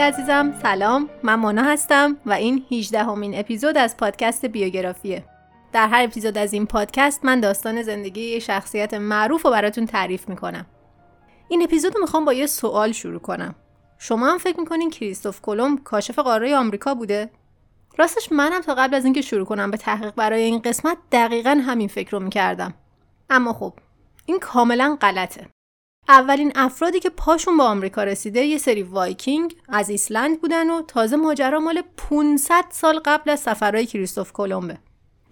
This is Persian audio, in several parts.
عزیزم سلام. من مانا هستم و این 18 همین اپیزود از پادکست بیوگرافیه. در هر اپیزود از این پادکست من داستان زندگی شخصیت معروف رو براتون تعریف می‌کنم. این اپیزود رو می‌خوام با یه سوال شروع کنم. شما هم فکر می‌کنین کریستوف کلمب کاشف قاره آمریکا بوده؟ راستش منم تا قبل از اینکه شروع کنم به تحقیق برای این قسمت دقیقا همین فکر رو می‌کردم. اما خب این کاملا غلطه. اولین افرادی که پاشون به آمریکا رسیده یه سری وایکینگ از ایسلند بودن و تازه ماجرا مال 500 سال قبل از سفرهای کریستوف کلمبه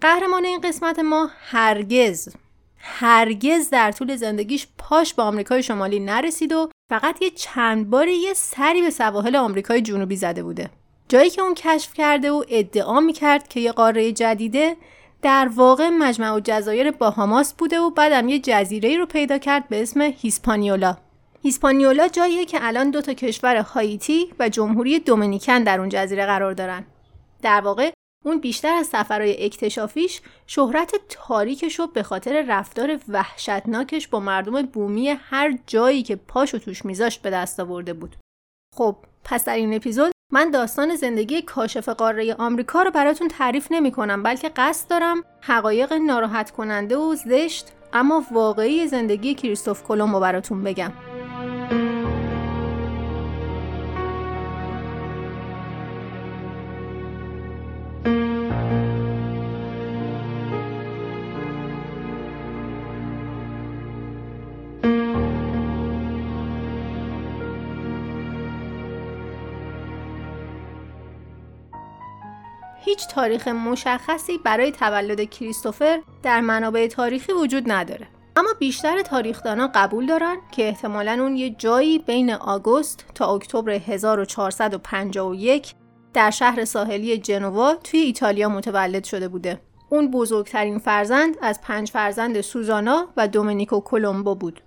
قهرمان این قسمت ما هرگز هرگز در طول زندگیش پاش به آمریکای شمالی نرسید و فقط یه چند باری یه سری به سواحل آمریکای جنوبی زده بوده. جایی که اون کشف کرده و ادعا می‌کرد که یه قاره جدیده در واقع مجمع الجزایر باهاماس بوده و بعدم یه جزیره رو پیدا کرد به اسم هیسپانیولا. هیسپانیولا جاییه که الان دو تا کشور هایتی و جمهوری دومینیکن در اون جزیره قرار دارن. در واقع اون بیشتر از سفرهای اکتشافیش شهرت تاریکش رو به خاطر رفتار وحشتناکش با مردم بومی هر جایی که پاشو توش میذاشت به دست آورده بود. خب پس در این اپیزود من داستان زندگی کاشف قاره آمریکا رو براتون تعریف نمی کنم بلکه قصد دارم حقایق ناراحت کننده و زشت اما واقعی زندگی کریستوف کلمب رو براتون بگم. هیچ تاریخ مشخصی برای تولد کریستوفر در منابع تاریخی وجود نداره. اما بیشتر تاریخدانا قبول دارن که احتمالا اون یه جایی بین آگوست تا اکتبر 1451 در شهر ساحلی جنوا توی ایتالیا متولد شده بوده. اون بزرگترین فرزند از پنج فرزند سوزانا و دومینیکو کولومبو بود.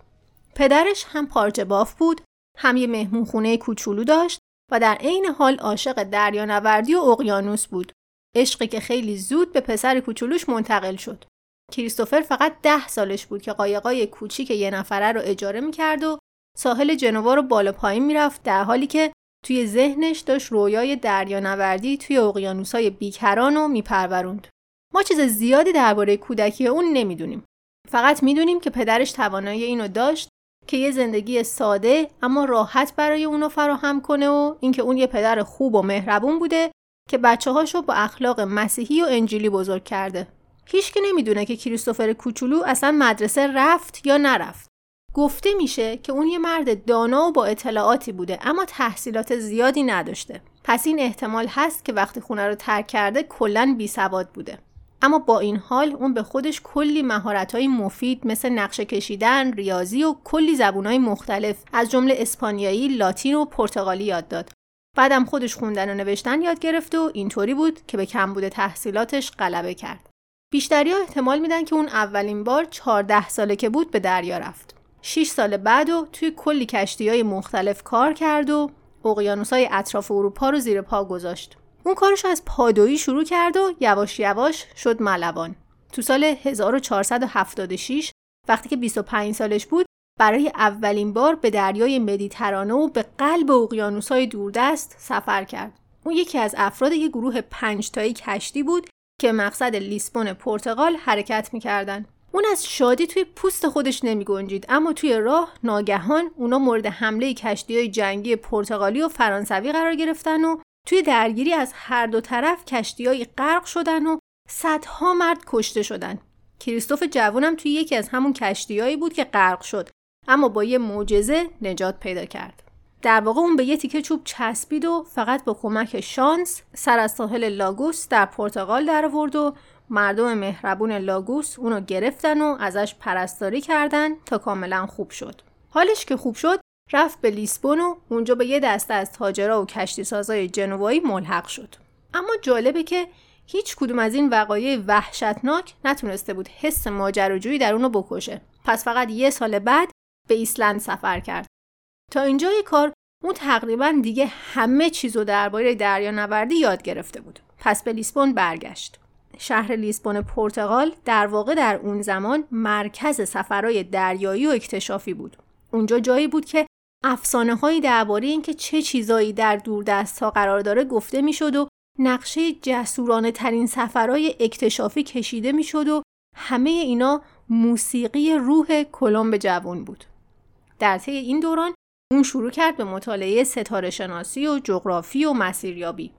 پدرش هم پارچه باف بود، هم یه مهمون خونه کوچولو داشت و در عین حال عاشق دریانوردی و اقیانوس بود. عشقی که خیلی زود به پسر کوچولوش منتقل شد. کریستوفر فقط ده سالش بود که قایقای کوچیک یه نفره رو اجاره می‌کرد و ساحل جنوا رو بالا پایین می‌رفت در حالی که توی ذهنش داشت رویای دریانوردی توی اقیانوسای بیکران رو میپروروند. ما چیز زیادی درباره کودکی اون نمی‌دونیم. فقط می‌دونیم که پدرش توانایی اینو داشت که یه زندگی ساده اما راحت برای اونو فراهم کنه و اینکه اون یه پدر خوب و مهربون بوده که بچه هاشو با اخلاق مسیحی و انجیلی بزرگ کرده. هیچ که نمی‌دونه که کریستوفر کوچولو اصلا مدرسه رفت یا نرفت. گفته میشه که اون یه مرد دانا و با اطلاعاتی بوده اما تحصیلات زیادی نداشته. پس این احتمال هست که وقتی خونه رو ترک کرده کلا بی سواد بوده. اما با این حال اون به خودش کلی مهارت‌های مفید مثل نقشه کشیدن، ریاضی و کلی زبونهای مختلف از جمله اسپانیایی، لاتین و پرتغالی یاد داد. بعدم خودش خوندن و نوشتن یاد گرفت و اینطوری بود که به کمبود تحصیلاتش غلبه کرد. بیشتری ها احتمال میدن که اون اولین بار 14 ساله که بود به دریا رفت. 6 سال بعد و توی کلی کشتی های مختلف کار کرد و اقیانوس های اطراف اروپا رو زیر پا گذاشت. اون کارش از پادویی شروع کرد و یواش یواش شد ملوان. تو سال 1476 وقتی که 25 سالش بود برای اولین بار به دریای مدیترانه و به قلب اقیانوس‌های دوردست سفر کرد. اون یکی از افراد یک گروه پنج تایی کشتی بود که مقصد لیسبون پرتغال حرکت می‌کردن. اون از شادی توی پوست خودش نمی گنجید اما توی راه ناگهان اونا مورد حمله کشتی های جنگی پرتغالی و فرانسوی قرار گرفتن و توی درگیری از هر دو طرف کشتی های غرق شدن و صدها مرد کشته شدن. کریستوف جوونم توی یکی از همون کشتیهایی بود که غرق شد اما با یه معجزه نجات پیدا کرد. در واقع اون به یه تیکه چوب چسبید و فقط با کمک شانس سر از ساحل لاگوس در پرتغال در آورد و مردم مهربون لاگوس اونو گرفتن و ازش پرستاری کردن تا کاملا خوب شد. حالش که خوب شد رفت به لیسبون و اونجا به یه دسته از تاجرا و کشتی سازای جنوایی ملحق شد. اما جالبه که هیچ کدوم از این وقایع وحشتناک نتونسته بود حس ماجراجویی در اونو بکشه. پس فقط یه سال بعد به ایسلند سفر کرد. تا اینجای کار اون تقریبا دیگه همه چیزو درباره دریانوردی یاد گرفته بود. پس به لیسبون برگشت. شهر لیسبون پرتغال در واقع در اون زمان مرکز سفرهای دریایی و اکتشافی بود. اونجا جایی بود که افسانه هایی درباره اینکه چه چیزایی در دوردست ها قرار داره گفته می‌شد و نقشه جسورانه ترین سفرهای اکتشافی کشیده می‌شد و همه اینا موسیقی روح کلمب جوان بود. در طی این دوران اون شروع کرد به مطالعه ستاره شناسی و جغرافی و مسیریابی.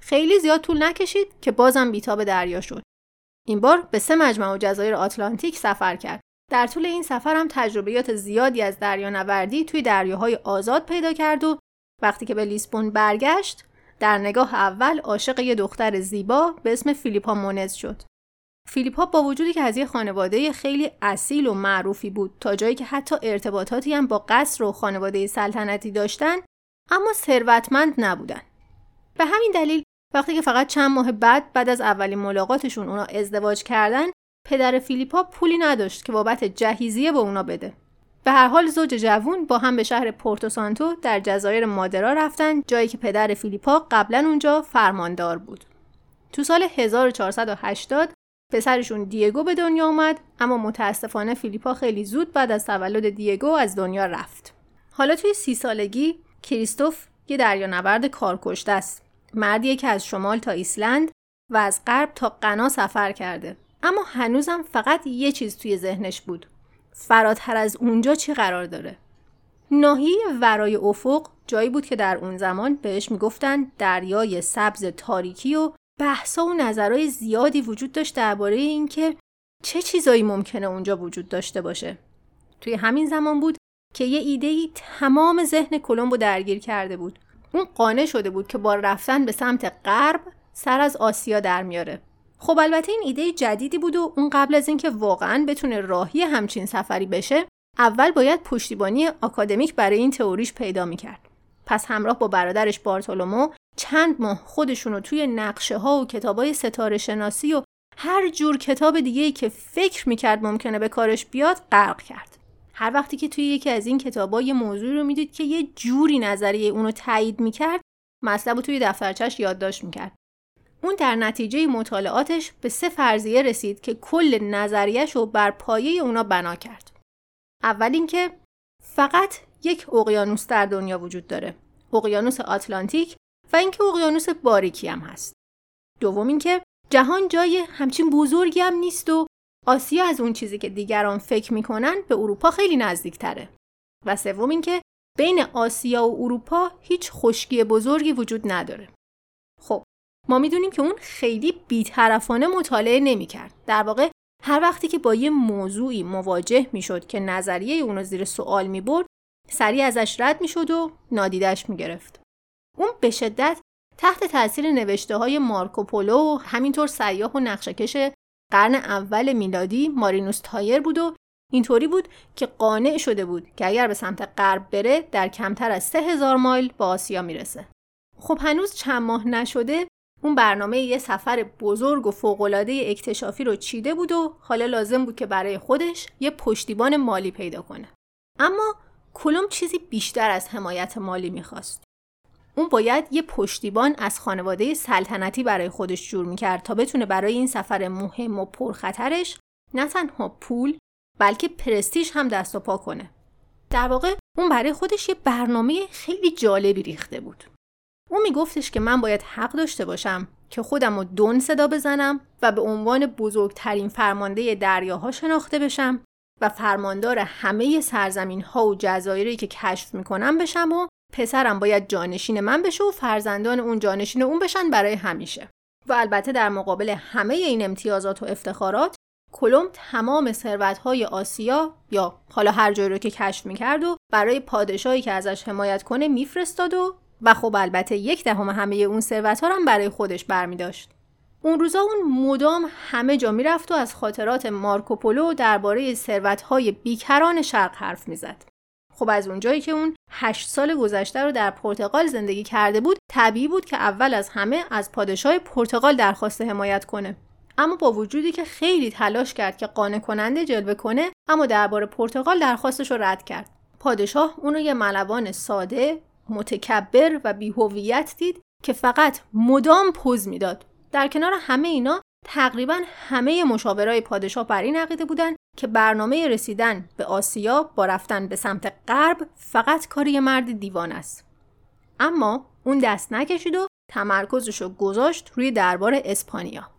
خیلی زیاد طول نکشید که بازم بیتاب دریا شد. این بار به سه مجمع و جزایر آتلانتیک سفر کرد. در طول این سفر هم تجربیات زیادی از دریانوردی توی دریاهای آزاد پیدا کرد و وقتی که به لیسبون برگشت در نگاه اول عاشق یه دختر زیبا به اسم فیلیپا مونز شد. فیلیپا با وجودی که از یه خانواده خیلی اصیل و معروفی بود تا جایی که حتی ارتباطاتی هم با قصر و خانواده سلطنتی داشتن اما ثروتمند نبودن. به همین دلیل وقتی که فقط چند ماه بعد بعد از اولین ملاقاتشون اونا ازدواج کردن پدر فیلیپا پولی نداشت که بابت جهیزیه به اونا بده. به هر حال زوج جوون با هم به شهر پورتو سانتو در جزایر مادرا رفتن جایی که پدر فیلیپا قبلا اونجا فرماندار بود. تو سال 1480 پسرشون دیگو به دنیا اومد اما متاسفانه فیلیپا خیلی زود بعد از تولد دیگو از دنیا رفت. حالا توی سی سالگی کریستوف یه دریانورد کارکشته است. مردیه که از شمال تا ایسلند و از غرب تا غنا سفر کرده. اما هنوزم فقط یه چیز توی ذهنش بود. فراتر از اونجا چی قرار داره؟ ناحیه ورای افق جایی بود که در اون زمان بهش می‌گفتن دریای سبز تاریکی و بحثا و نظرهای زیادی وجود داشت درباره اینکه چه چیزایی ممکنه اونجا وجود داشته باشه. توی همین زمان بود که یه ایده تمام ذهن کلمبو درگیر کرده بود. اون قانع شده بود که با رفتن به سمت غرب سر از آسیا در میاره. خب البته این ایده جدیدی بود و اون قبل از اینکه واقعا بتونه راهی همچین سفری بشه اول باید پشتیبانی آکادمیک برای این تئوریش پیدا می‌کرد. پس همراه با برادرش بارتولومو چند ماه خودشون رو توی نقشه ها و کتاب های ستاره شناسی و هر جور کتاب دیگه که فکر می‌کرد ممکنه به کارش بیاد غرق کرد. هر وقتی که توی یکی از این کتابا یه موضوع رو می‌دید که یه جوری نظریه اونو تایید می‌کرد مطلب رو توی دفترچش یادداشت می‌کرد اون در نتیجه مطالعاتش به سه فرضیه رسید که کل نظریش رو بر پایه اونا بنا کرد. اول اینکه فقط یک اقیانوس در دنیا وجود داره. اقیانوس آتلانتیک و اینکه اقیانوس باریکی هم هست. دوم اینکه جهان جای همچین بزرگی هم نیست و آسیا از اون چیزی که دیگران فکر می‌کنن به اروپا خیلی نزدیک تره. و سوم اینکه بین آسیا و اروپا هیچ خشکی بزرگی وجود نداره. خب ما می‌دونیم که اون خیلی بیطرفانه مطالعه نمی‌کرد. در واقع هر وقتی که با یه موضوعی مواجه می‌شد که نظریه اونو زیر سوال می‌برد سریع ازش رد می‌شد و نادیدش می‌گرفت. اون به شدت تحت تاثیر نوشته های مارکوپولو و همینطور سیاه و نقشکش قرن اول میلادی مارینوس تایر بود و اینطوری بود که قانع شده بود که اگر به سمت غرب بره در کمتر از سه هزار مایل به آسیا می‌رسه. خب هنوز چند ماه نشده اون برنامه یه سفر بزرگ و فوقالعاده اکتشافی رو چیده بود و حالا لازم بود که برای خودش یه پشتیبان مالی پیدا کنه. اما کلم چیزی بیشتر از حمایت مالی می‌خواست. اون باید یه پشتیبان از خانواده سلطنتی برای خودش جور می‌کرد تا بتونه برای این سفر مهم و پرخطرش نه تنها پول بلکه پرستیش هم دست و پا کنه. در واقع اون برای خودش یه برنامه خیلی جالبی ریخته بود. اون میگفتش که من باید حق داشته باشم که خودم رو دون صدا بزنم و به عنوان بزرگترین فرمانده دریاها شناخته بشم و فرماندار همه سرزمین ها و جزایری که کشف می‌کنم بشم و پسرم باید جانشین من بشه و فرزندان اون جانشین اون بشن برای همیشه و البته در مقابل همه این امتیازات و افتخارات کلم تمام های آسیا یا حالا هر جایی رو که کشف می‌کرد و برای پادشاهی که ازش حمایت کنه میفرستاد و و خب البته یک دهم همه اون ثروت هم برای خودش برمی داشت. اون روزا اون مدام همه جا می‌رفت و از خاطرات مارکوپولو درباره های بیکران شرق حرف می‌زد. خب از اونجایی که اون هشت سال گذشته رو در پرتغال زندگی کرده بود طبیعی بود که اول از همه از پادشاه پرتغال درخواست حمایت کنه. اما با وجودی که خیلی تلاش کرد که قانع کننده جلوه کنه اما درباره پرتغال درخواستش رو رد کرد. پادشاه اونو یه ملوان ساده متکبر و بیهویت دید که فقط مدام پوز می‌داد. در کنار همه اینا تقریبا همه مشاورای پادشاه بر این عقیده بودن که برنامه رسیدن به آسیا با رفتن به سمت غرب فقط کاری مرد دیوان است. اما اون دست نکشید و تمرکزش رو گذاشت روی دربار اسپانیا.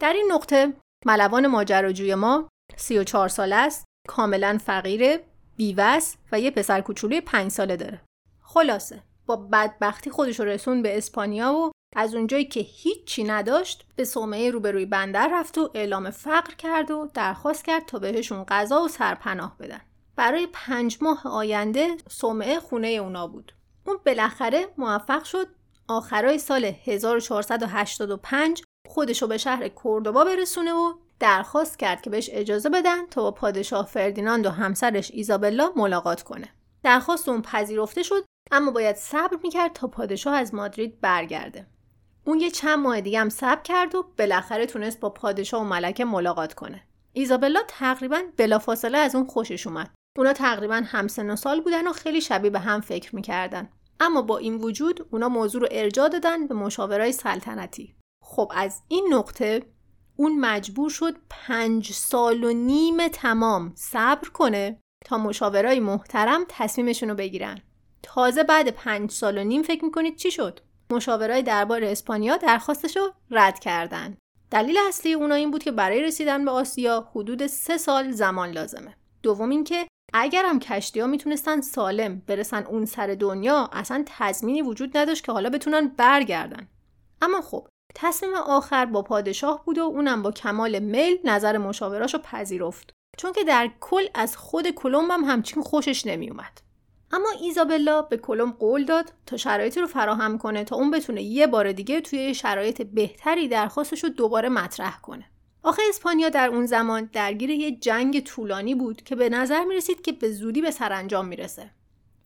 در این نقطه ملوان ماجراجوی ما 34 ساله است، کاملا فقیره، بیوس و یه پسر کوچولوی 5 ساله داره. خلاصه با بدبختی خودش رسون به اسپانیا و از اونجایی که هیچی نداشت به صومعه روبروی بندر رفت و اعلام فقر کرد و درخواست کرد تا بهشون غذا و سرپناه بدن. برای پنج ماه آینده صومعه خونه اونا بود. اون بالاخره موفق شد آخرای سال 1485 خودشو به شهر کوردوبا برسونه و درخواست کرد که بهش اجازه بدن تا با پادشاه فردیناند و همسرش ایزابلا ملاقات کنه. درخواست اون پذیرفته شد اما باید صبر می‌کرد تا پادشاه از مادرید برگرده. اون یه چند ماه دیگه هم صبر کرد و بالاخره تونست با پادشاه و ملکه ملاقات کنه. ایزابلا تقریبا بلافاصله از اون خوشش اومد. اونا تقریبا همسن و سال بودن و خیلی شبیه به هم فکر می‌کردن. اما با این وجود اونا موضوع رو ارجاع دادن به مشاورای سلطنتی. خب از این نقطه اون مجبور شد پنج سال و نیم تمام صبر کنه تا مشاورای محترم تصمیمشون رو بگیرن. تازه بعد پنج سال و نیم فکر می‌کنید چی شد؟ مشاورای دربار اسپانیا درخواستش رو رد کردن. دلیل اصلی اونا این بود که برای رسیدن به آسیا حدود سه سال زمان لازمه. دوم اینکه اگر هم کشتی ها می‌تونستن سالم برسن اون سر دنیا اصلا تضمینی وجود نداشت که حالا بتونن برگردن. اما خب تصمیم آخر با پادشاه بود و اونم با کمال میل نظر مشاوراش رو پذیرفت. چون که در کل از خود کلمب هم همچین خوشش نمیومد. اما ایزابلا به کلم قول داد تا شرایطی رو فراهم کنه تا اون بتونه یه بار دیگه توی شرایط بهتری درخواستش رو دوباره مطرح کنه. آخه اسپانیا در اون زمان درگیر یه جنگ طولانی بود که به نظر می رسید که به زودی به سرانجام می‌رسه.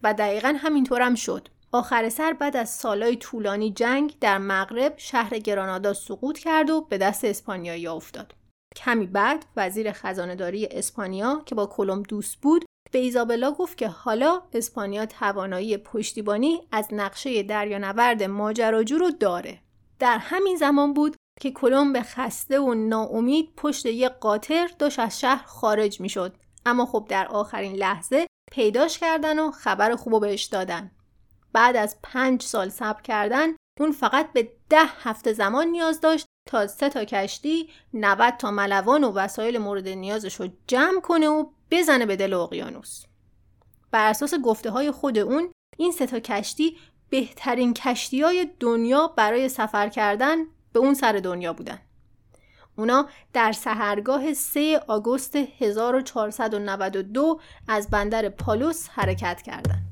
و دقیقا همینطور هم شد. آخر سر بعد از سالهای طولانی جنگ در مغرب شهر گرانادا سقوط کرد و به دست اسپانیایی افتاد. کمی بعد وزیر خزانهداری اسپانیا که با کلم دوست بود به ایزابلا گفت که حالا اسپانیا توانایی پشتیبانی از نقشه دریانورد ماجراجو رو داره. در همین زمان بود که کلمب خسته و ناامید پشت یک قاطر داشت از شهر خارج می شد. اما خب در آخرین لحظه پیداش کردن و خبر خوب بهش دادن. بعد از پنج سال صبر کردن اون فقط به ده هفته زمان نیاز داشت تا سه تا کشتی 90 تا ملوان و وسایل مورد نیازش رو جمع کنه و بزنه به دل اقیانوس بر اساس گفته های خود اون این سه تا کشتی بهترین کشتی های دنیا برای سفر کردن به اون سر دنیا بودن اونا در سهرگاه 3 آگوست 1492 از بندر پالوس حرکت کردند.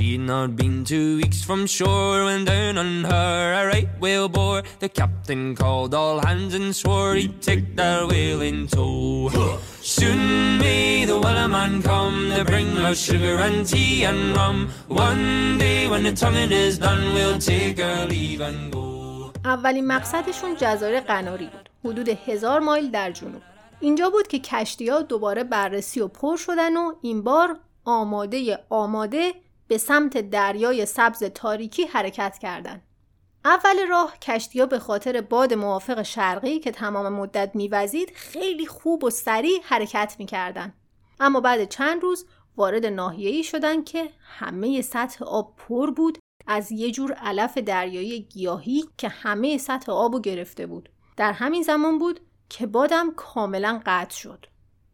She'd not been two weeks from shore when down on her a right whale bore. The captain called all hands and swore he'd take that whale in tow. Soon may the man come to bring us sugar and tea and rum. One day when the tonguing is done, we'll take our leave and go. اولین مقصدشون جزایر قناری بود. حدود هزار مایل در جنوب. اینجا بود که کشتی ها دوباره بررسی و پر شدن و این بار آماده آماده به سمت دریای سبز تاریکی حرکت کردند. اول راه کشتی ها به خاطر باد موافق شرقی که تمام مدت میوزید خیلی خوب و سریع حرکت می‌کردند. اما بعد چند روز وارد ناحیه‌ای شدند که همه سطح آب پر بود از یه جور علف دریایی گیاهی که همه سطح آبو گرفته بود. در همین زمان بود که بادم کاملا قطع شد.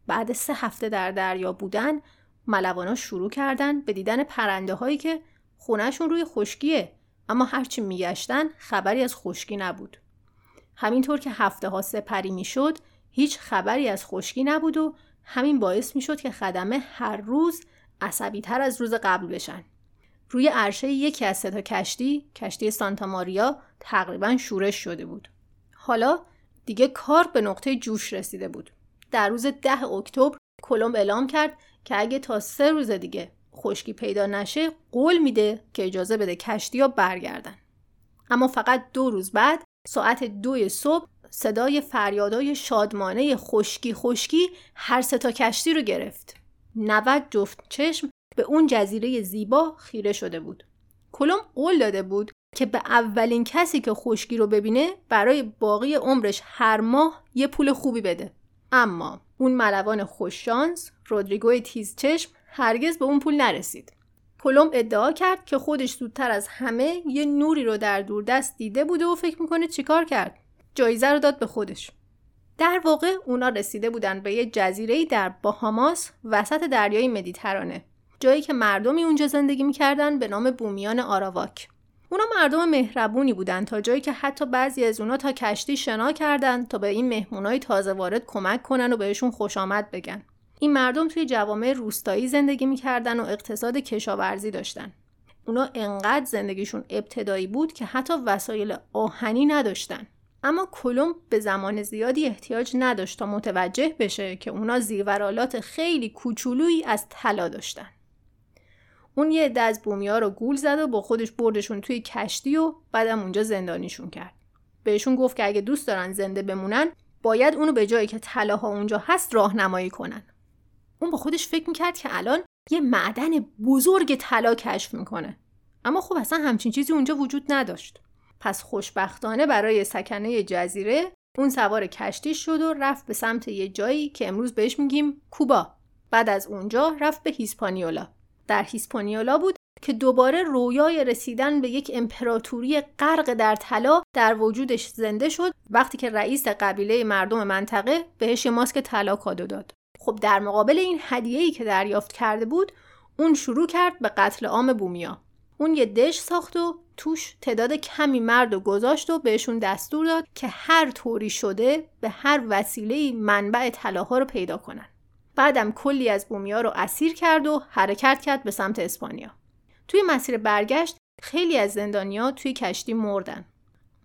بعد سه هفته در دریا بودن ملوانا شروع کردن به دیدن پرنده هایی که خونهشون روی خشکیه اما هرچی میگشتن خبری از خشکی نبود. همینطور که هفته ها سپری می‌شد هیچ خبری از خشکی نبود و همین باعث می‌شد که خدمه هر روز عصبی تر از روز قبل بشن. روی عرشه یکی از سه تا کشتی، کشتی سانتا ماریا تقریبا شورش شده بود. حالا دیگه کار به نقطه جوش رسیده بود. در روز ده اکتبر کلمب اعلام کرد که اگه تا سه روز دیگه خشکی پیدا نشه قول میده که اجازه بده کشتی ها برگردن. اما فقط دو روز بعد ساعت دو صبح صدای فریادای شادمانه خشکی خشکی هر ستا کشتی رو گرفت. 90 جفت چشم به اون جزیره زیبا خیره شده بود. کلم قول داده بود که به اولین کسی که خشکی رو ببینه برای باقی عمرش هر ماه یه پول خوبی بده. اما اون ملوان خوششانس رودریگو تیزچشم هرگز به اون پول نرسید. کلم ادعا کرد که خودش زودتر از همه یه نوری رو در دوردست دیده بوده و فکر می‌کنه چیکار کرد. جایزه رو داد به خودش. در واقع اونا رسیده بودن به یه جزیره در باهاماس وسط دریای مدیترانه. جایی که مردمی اونجا زندگی می‌کردن به نام بومیان آراواک. اونا مردم مهربونی بودن تا جایی که حتی بعضی از اونا تا کشتی شنا کردن تا به این مهمونای تازه وارد کمک کنن و بهشون خوش آمد بگن. این مردم توی جوامع روستایی زندگی می‌کردن و اقتصاد کشاورزی داشتن. اونا انقدر زندگیشون ابتدایی بود که حتی وسایل آهنی نداشتن. اما کلمب به زمان زیادی احتیاج نداشت تا متوجه بشه که اونا زیورالات خیلی کوچولویی از طلا داشتن. اون یه عده از بومیا رو گول زد و با خودش بردشون توی کشتی و بعدم اونجا زندانیشون کرد. بهشون گفت که اگه دوست دارن زنده بمونن باید اونو به جایی که طلاها اونجا هست راهنمایی کنن. اون با خودش فکر می‌کرد که الان یه معدن بزرگ طلا کشف می‌کنه. اما خب اصلا همچین چیزی اونجا وجود نداشت. پس خوشبختانه برای سکنه جزیره اون سوار کشتی شد و رفت به سمت یه جایی که امروز بهش میگیم کوبا. بعد از اونجا رفت به هیسپانیولا. در هیسپانیولا بود که دوباره رویای رسیدن به یک امپراتوری غرق در طلا در وجودش زنده شد وقتی که رئیس قبیله مردم منطقه بهش ماسک طلا کادو داد. خب در مقابل این هدیه‌ای که دریافت کرده بود اون شروع کرد به قتل عام بومیا. اون یه دش ساخت و توش تعداد کمی مرد و گذاشت و بهشون دستور داد که هر طوری شده به هر وسیله منبع طلاها رو پیدا کنن. بعدم کلی از بومیا رو اسیر کرد و حرکت کرد به سمت اسپانیا. توی مسیر برگشت خیلی از زندانیا توی کشتی مردن.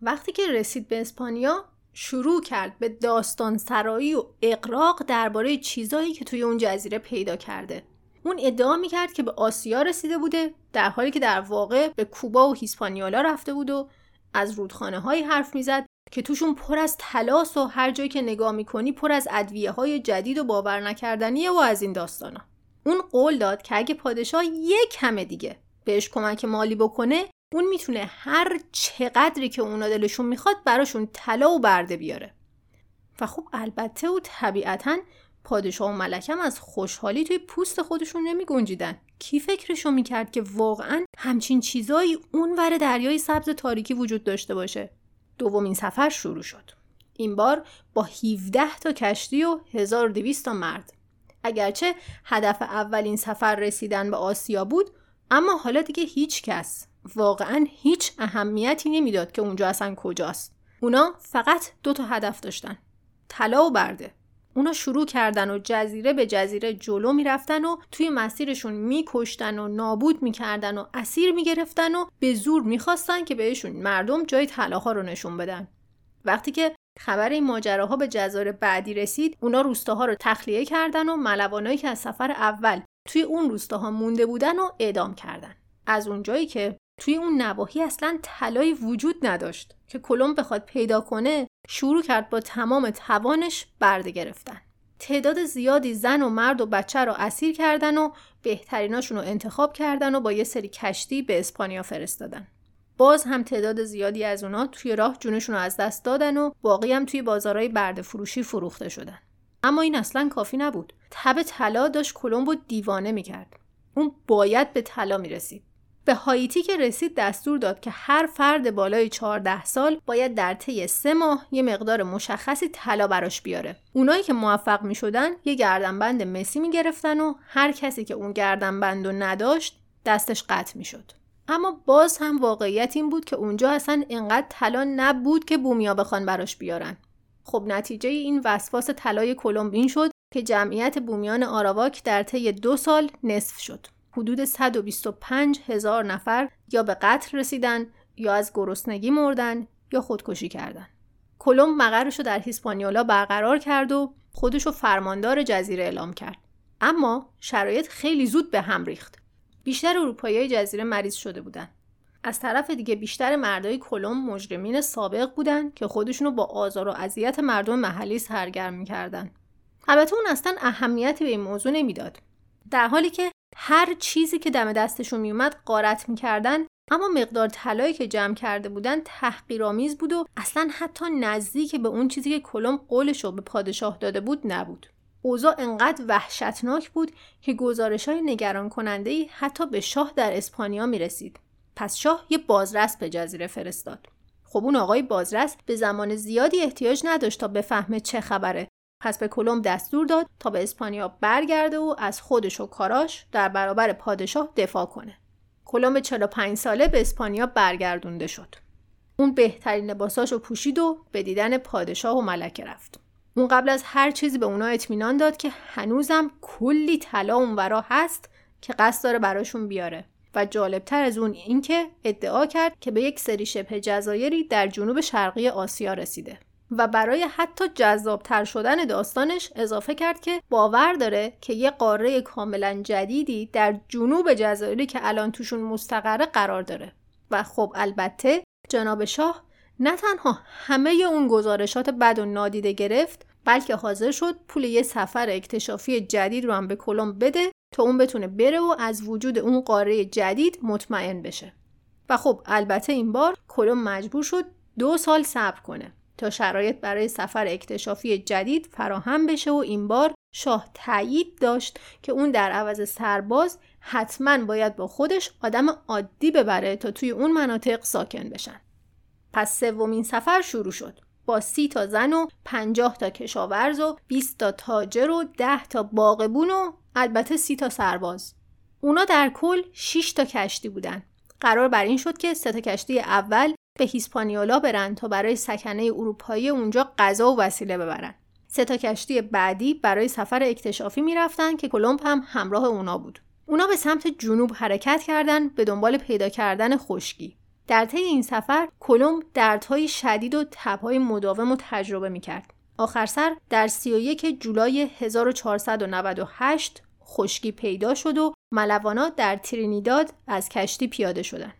وقتی که رسید به اسپانیا شروع کرد به داستان سرایی و اقراق درباره چیزایی که توی اون جزیره پیدا کرده. اون ادعا می‌کرد که به آسیا رسیده بوده در حالی که در واقع به کوبا و هیسپانیولا رفته بود و از رودخانه هایی حرف می‌زد که توشون پر از تلاس و هر جایی که نگاه می‌کنی پر از ادویه های جدید و باور نکردنیه و از این داستانا اون قول داد که اگه پادشاه یک کمه دیگه بهش کمک مالی بکنه اون می‌تونه هر چقدری که اونا دلشون می‌خواد براشون طلا و برده بیاره و خب البته و طبیعتا پادشاه و ملکم از خوشحالی توی پوست خودشون نمی گنجیدن. کی فکرشو می‌کرد که واقعا همچین چیزایی اونور دریای سبز تاریکی وجود داشته باشه؟ دومین سفر شروع شد. این بار با 17 تا کشتی و 1200 تا مرد. اگرچه هدف اولین سفر رسیدن به آسیا بود اما حالا دیگه هیچ کس واقعا هیچ اهمیتی نمی‌داد که اونجا اصلا کجاست. اونا فقط دو تا هدف داشتن. طلا و برده. اونا شروع کردن و جزیره به جزیره جلو می‌رفتن و توی مسیرشون میکشتن و نابود می‌کردن و اسیر می‌گرفتن و به زور می‌خواستن که بهشون مردم جای طلاها رو نشون بدن. وقتی که خبر این ماجراها به جزایر بعدی رسید اونا روستاها رو تخلیه کردن و ملوانایی که از سفر اول توی اون روستاها مونده بودن و اعدام کردن. از اونجایی که توی اون نواحی اصلا طلایی وجود نداشت که کلم بخواد پیدا کنه شروع کرد با تمام توانش برده گرفتن. تعداد زیادی زن و مرد و بچه رو اسیر کردن و بهتریناشون رو انتخاب کردن و با یه سری کشتی به اسپانیا فرستادن. باز هم تعداد زیادی از اونا توی راه جونشون رو از دست دادن و باقی هم توی بازارهای برده فروشی فروخته شدن. اما این اصلا کافی نبود. تب طلا داشت کلمبو دیوانه می‌کرد. اون باید به طلا می‌رسید. به هایتی که رسید دستور داد که هر فرد بالای 14 سال باید در طی سه ماه یه مقدار مشخصی طلا براش بیاره. اونایی که موفق می شدن یه گردنبند مسی می گرفتن و هر کسی که اون گردنبند رو نداشت دستش قطع می شد. اما باز هم واقعیت این بود که اونجا اصلا انقدر طلا نبود که بومیا بخوان براش بیارن. خب نتیجه این وسواس طلای کلمبین شد که جمعیت بومیان آراواک در طی دو سال نصف شد. حدود 125 هزار نفر یا به قتل رسیدن یا از گرسنگی مردن یا خودکشی کردن. کلم مقرش رو در هیسپانیولا برقرار کرد و خودش رو فرماندار جزیره اعلام کرد. اما شرایط خیلی زود به هم ریخت. بیشتر اروپایی جزیره مریض شده بودن. از طرف دیگه بیشتر مردای کلم مجرمین سابق بودن که خودشونو با آزار و اذیت مردم محلی سرگرم می‌کردن. البته اون اصلا اهمیتی به این موضوع نمی‌داد. در حالی که هر چیزی که دم دستشون میومد قارت می‌کردن اما مقدار طلایی که جمع کرده بودن تحقیرآمیز بود و اصلا حتی نزدیک به اون چیزی که کلم قولش رو به پادشاه داده بود نبود. اوضاع انقدر وحشتناک بود که گزارش های نگران کننده ای حتی به شاه در اسپانیا می رسید. پس شاه یه بازرس به جزیره فرستاد. خب اون آقای بازرس به زمان زیادی احتیاج نداشت تا بفهمه چه خبره. پس به کلم دستور داد تا به اسپانیا برگرده و از خودش و کاراش در برابر پادشاه دفاع کنه. کلم 45 ساله به اسپانیا برگردونده شد. اون بهترین لباساشو پوشید و به دیدن پادشاه و ملکه رفت. اون قبل از هر چیزی به اونا اطمینان داد که هنوزم کلی طلا اونورا هست که قصد داره براشون بیاره و جالبتر از اون اینکه ادعا کرد که به یک سری شبه جزایری در جنوب شرقی آسیا رسیده و برای حتی جذابتر شدن داستانش اضافه کرد که باور داره که یه قاره کاملا جدیدی در جنوب جزایری که الان توشون مستقره قرار داره. و خب البته جناب شاه نه تنها همه اون گزارشات بد و نادیده گرفت بلکه حاضر شد پول یه سفر اکتشافی جدید رو هم به کلم بده تا اون بتونه بره و از وجود اون قاره جدید مطمئن بشه. و خب البته این بار کلم مجبور شد دو سال صبر کنه. تا شرایط برای سفر اکتشافی جدید فراهم بشه و این بار شاه تایید داشت که اون در عوض سرباز حتما باید با خودش آدم عادی ببره تا توی اون مناطق ساکن بشن. پس سومین سفر شروع شد. با سی تا زن و پنجاه تا کشاورز و 20 تا تاجر و ده تا باغبون و البته سی تا سرباز. اونا در کل 6 تا کشتی بودن. قرار بر این شد که سه تا کشتی اول به هیسپانیولا برن تا برای سکنه اروپایی اونجا غذا و وسیله ببرن سه تا کشتی بعدی برای سفر اکتشافی می‌رفتن که کلمب هم همراه اونا بود اونا به سمت جنوب حرکت کردند به دنبال پیدا کردن خشکی در طی این سفر کلمب دردهای شدید و تبهای مداوم و تجربه می‌کرد. آخر سر در 31 جولای 1498 خشکی پیدا شد و ملوانا در ترینیداد از کشتی پیاده شدند.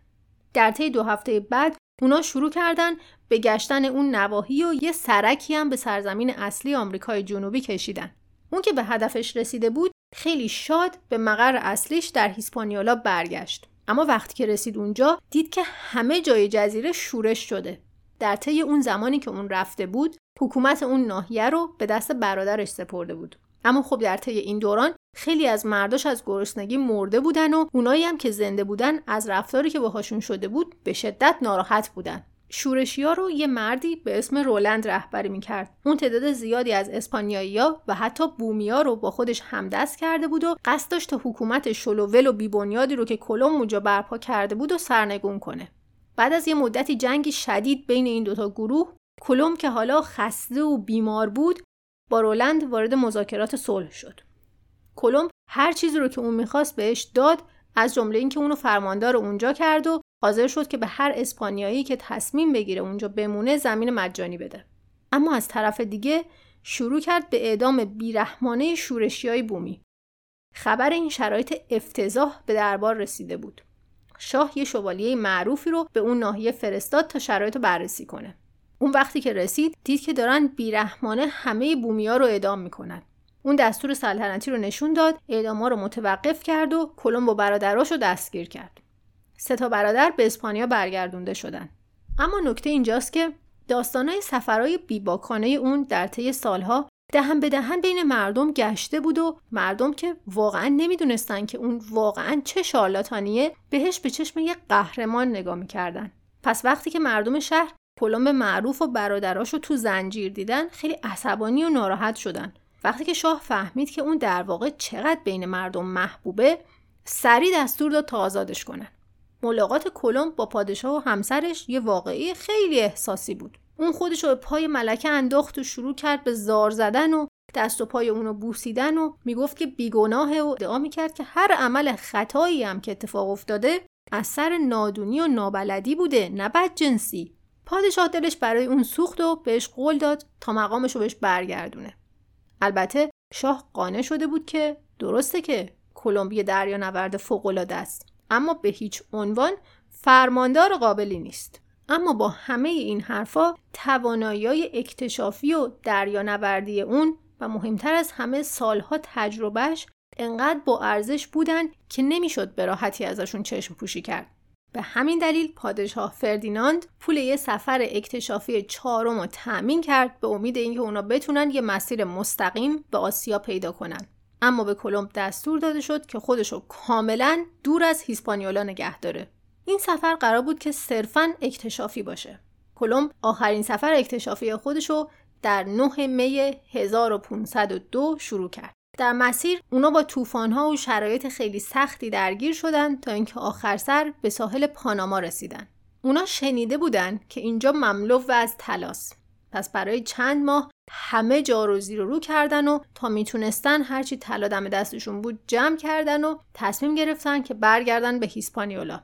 در طی دو هفته بعد اونا شروع کردن به گشتن اون نواحی و یه سرکی هم به سرزمین اصلی آمریکای جنوبی کشیدن. اون که به هدفش رسیده بود خیلی شاد به مقر اصلیش در هیسپانیولا برگشت. اما وقتی که رسید اونجا دید که همه جای جزیره شورش شده در طی اون زمانی که اون رفته بود حکومت اون ناحیه رو به دست برادرش سپرده بود اما خب در طی این دوران خیلی از مرداش از گرسنگی مرده بودن و اونایی هم که زنده بودن از رفتاری که باهاشون شده بود به شدت ناراحت بودن شورشی ها رو یه مردی به اسم رولند رهبری می‌کرد. اون تعداد زیادی از اسپانیایی‌ها و حتی بومیا رو با خودش همدست کرده بود و قصد داشت تا حکومت شلوول و بیبنیادی رو که کلم اونجا برپا کرده بود و سرنگون کنه. بعد از یه مدتی جنگی شدید بین این دوتا گروه کلم که حالا خسته و بیمار بود با رولند وارد مذاکرات صلح شد. کلم هر چیزی رو که اون می‌خواست بهش داد از جمله اینکه اونو فرماندار اونجا کرد و حاضر شد که به هر اسپانیایی که تصمیم بگیره اونجا بمونه زمین مجانی بده. اما از طرف دیگه شروع کرد به اعدام بیرحمانه های بومی. خبر این شرایط افتضاح به دربار رسیده بود. شاه یه شوالیه معروفی رو به اون ناحیه فرستاد تا شرایط رو بررسی کنه. اون وقتی که رسید دید که دارن بیرحمانه همه بومیا رو اعدام می‌کنن. اون دستور سلطنتی رو نشون داد اعداما رو متوقف کرد و کلم با برادراش رو دستگیر کرد. سه تا برادر به اسپانیا برگردونده شدن. اما نکته اینجاست که داستانهای سفرهای بیباکانه اون در طی سالها دهن به دهن بین مردم گشته بود و مردم که واقعا نمی‌دونستن که اون واقعا چه شارلاتانیه بهش به چشم یک قهرمان نگاه می‌کردن. پس وقتی که مردم شهر کلمب معروف و برادراش رو تو زنجیر دیدن خیلی عصبانی و ناراحت شدن. وقتی که شاه فهمید که اون در واقع چقدر بین مردم محبوبه سریع دستور داد تا آزادش کنن. ملاقات کلمب با پادشاه و همسرش یه واقعی خیلی احساسی بود. اون خودش رو به پای ملکه انداخت و شروع کرد به زار زدن و دست و پای اونو بوسیدن و می‌گفت که بیگناهه و ادعا می‌کرد که هر عمل خطایی هم که اتفاق افتاده از سر نادونی و نابلدی بوده نه بد جنسی. پادشاه دلش برای اون سوخت و بهش قول داد تا مقامش رو بهش برگردونه البته شاه قانع شده بود که درسته که کلمبی دریا نورد فوقالعاده است اما به هیچ عنوان فرماندار قابلی نیست اما با همه این حرفا توانایی اکتشافی و دریانوردی اون و مهمتر از همه سالها تجربهش انقدر با ارزش بودن که نمی‌شد به راحتی ازشون چشم پوشی کرد. به همین دلیل پادشاه فردیناند پول یه سفر اکتشافی چهارم رو تأمین کرد به امید اینکه اونا بتونن یه مسیر مستقیم به آسیا پیدا کنن. اما به کلمب دستور داده شد که خودشو کاملا دور از هیسپانیولا نگه داره. این سفر قرار بود که صرفا اکتشافی باشه. کلمب آخرین سفر اکتشافی خودشو در 9 می 1502 شروع کرد. در مسیر اونا با طوفان‌ها و شرایط خیلی سختی درگیر شدن تا اینکه آخر سر به ساحل پاناما رسیدن. اونا شنیده بودن که اینجا مملو و از تلاس. پس برای چند ماه همه جا رو زیر رو کردن و تا می‌تونستن هرچی طلا دم دستشون بود جمع کردن و تصمیم گرفتن که برگردن به هیسپانیولا.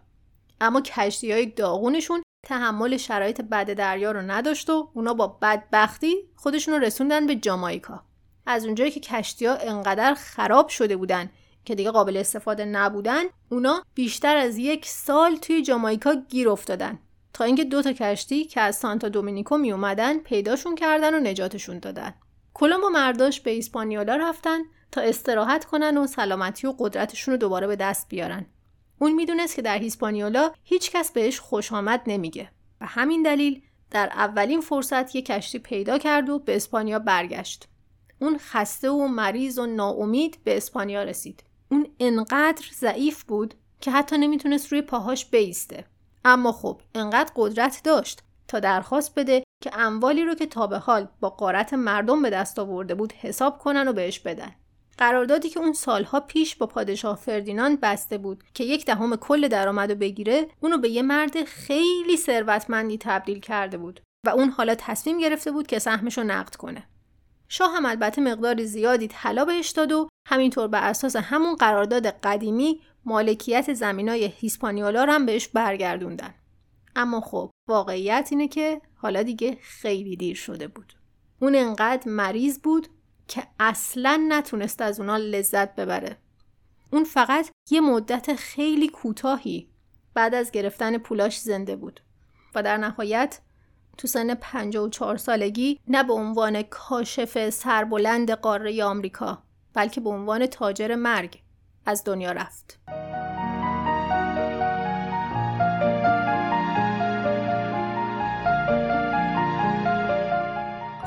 اما کشتی های داغونشون تحمل شرایط بد دریا رو نداشت و اونا با بدبختی خودشون رو رسوندن به جامایکا. از اونجایی که کشتی ها انقدر خراب شده بودن که دیگه قابل استفاده نبودن اونا بیشتر از یک سال توی جامایکا گیر افتادن. تا اینکه دو تا کشتی که از سانتا دومینیکو می اومدن پیداشون کردن و نجاتشون دادن. کلم و مرداش به اسپانیولا رفتن تا استراحت کنن و سلامتی و قدرتشون رو دوباره به دست بیارن. اون می‌دونست که در هیسپانیولا هیچکس بهش خوش آمد نمیگه. و همین دلیل در اولین فرصت یک کشتی پیدا کرد و به اسپانیا برگشت. اون خسته و مریض و ناامید به اسپانیا رسید. اون انقدر ضعیف بود که حتی نمی‌تونست روی پاهاش بیسته. اما خب انقدر قدرت داشت تا درخواست بده که اموالی رو که تا به حال با قارت مردم به دست آورده بود حساب کنن و بهش بدن. قراردادی که اون سالها پیش با پادشاه فردیناند بسته بود که یک دهم کل درآمد بگیره اونو به یه مرد خیلی ثروتمندی تبدیل کرده بود و اون حالا تصمیم گرفته بود که سهمش رو نقد کنه. شاه هم البته مقدار زیادی طلا بهش داد و همینطور بر اساس همون قرارداد قدیمی مالکیت زمینای هیسپانیولا هم بهش برگردوندن. اما خب واقعیت اینه که حالا دیگه خیلی دیر شده بود. اون انقدر مریض بود که اصلا نتونست از اونا لذت ببره. اون فقط یه مدت خیلی کوتاهی بعد از گرفتن پولاش زنده بود و در نهایت تو سن 54 سالگی نه به عنوان کاشف سربلند قاره آمریکا بلکه به عنوان تاجر مرگ از دنیا رفت.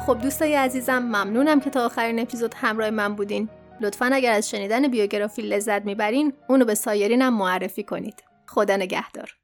خب دوستای عزیزم ممنونم که تا آخرین اپیزود همراه من بودین. لطفا اگر از شنیدن بیوگرافی لذت می‌برین اونو به سایرینم معرفی کنید. خدا نگهدار.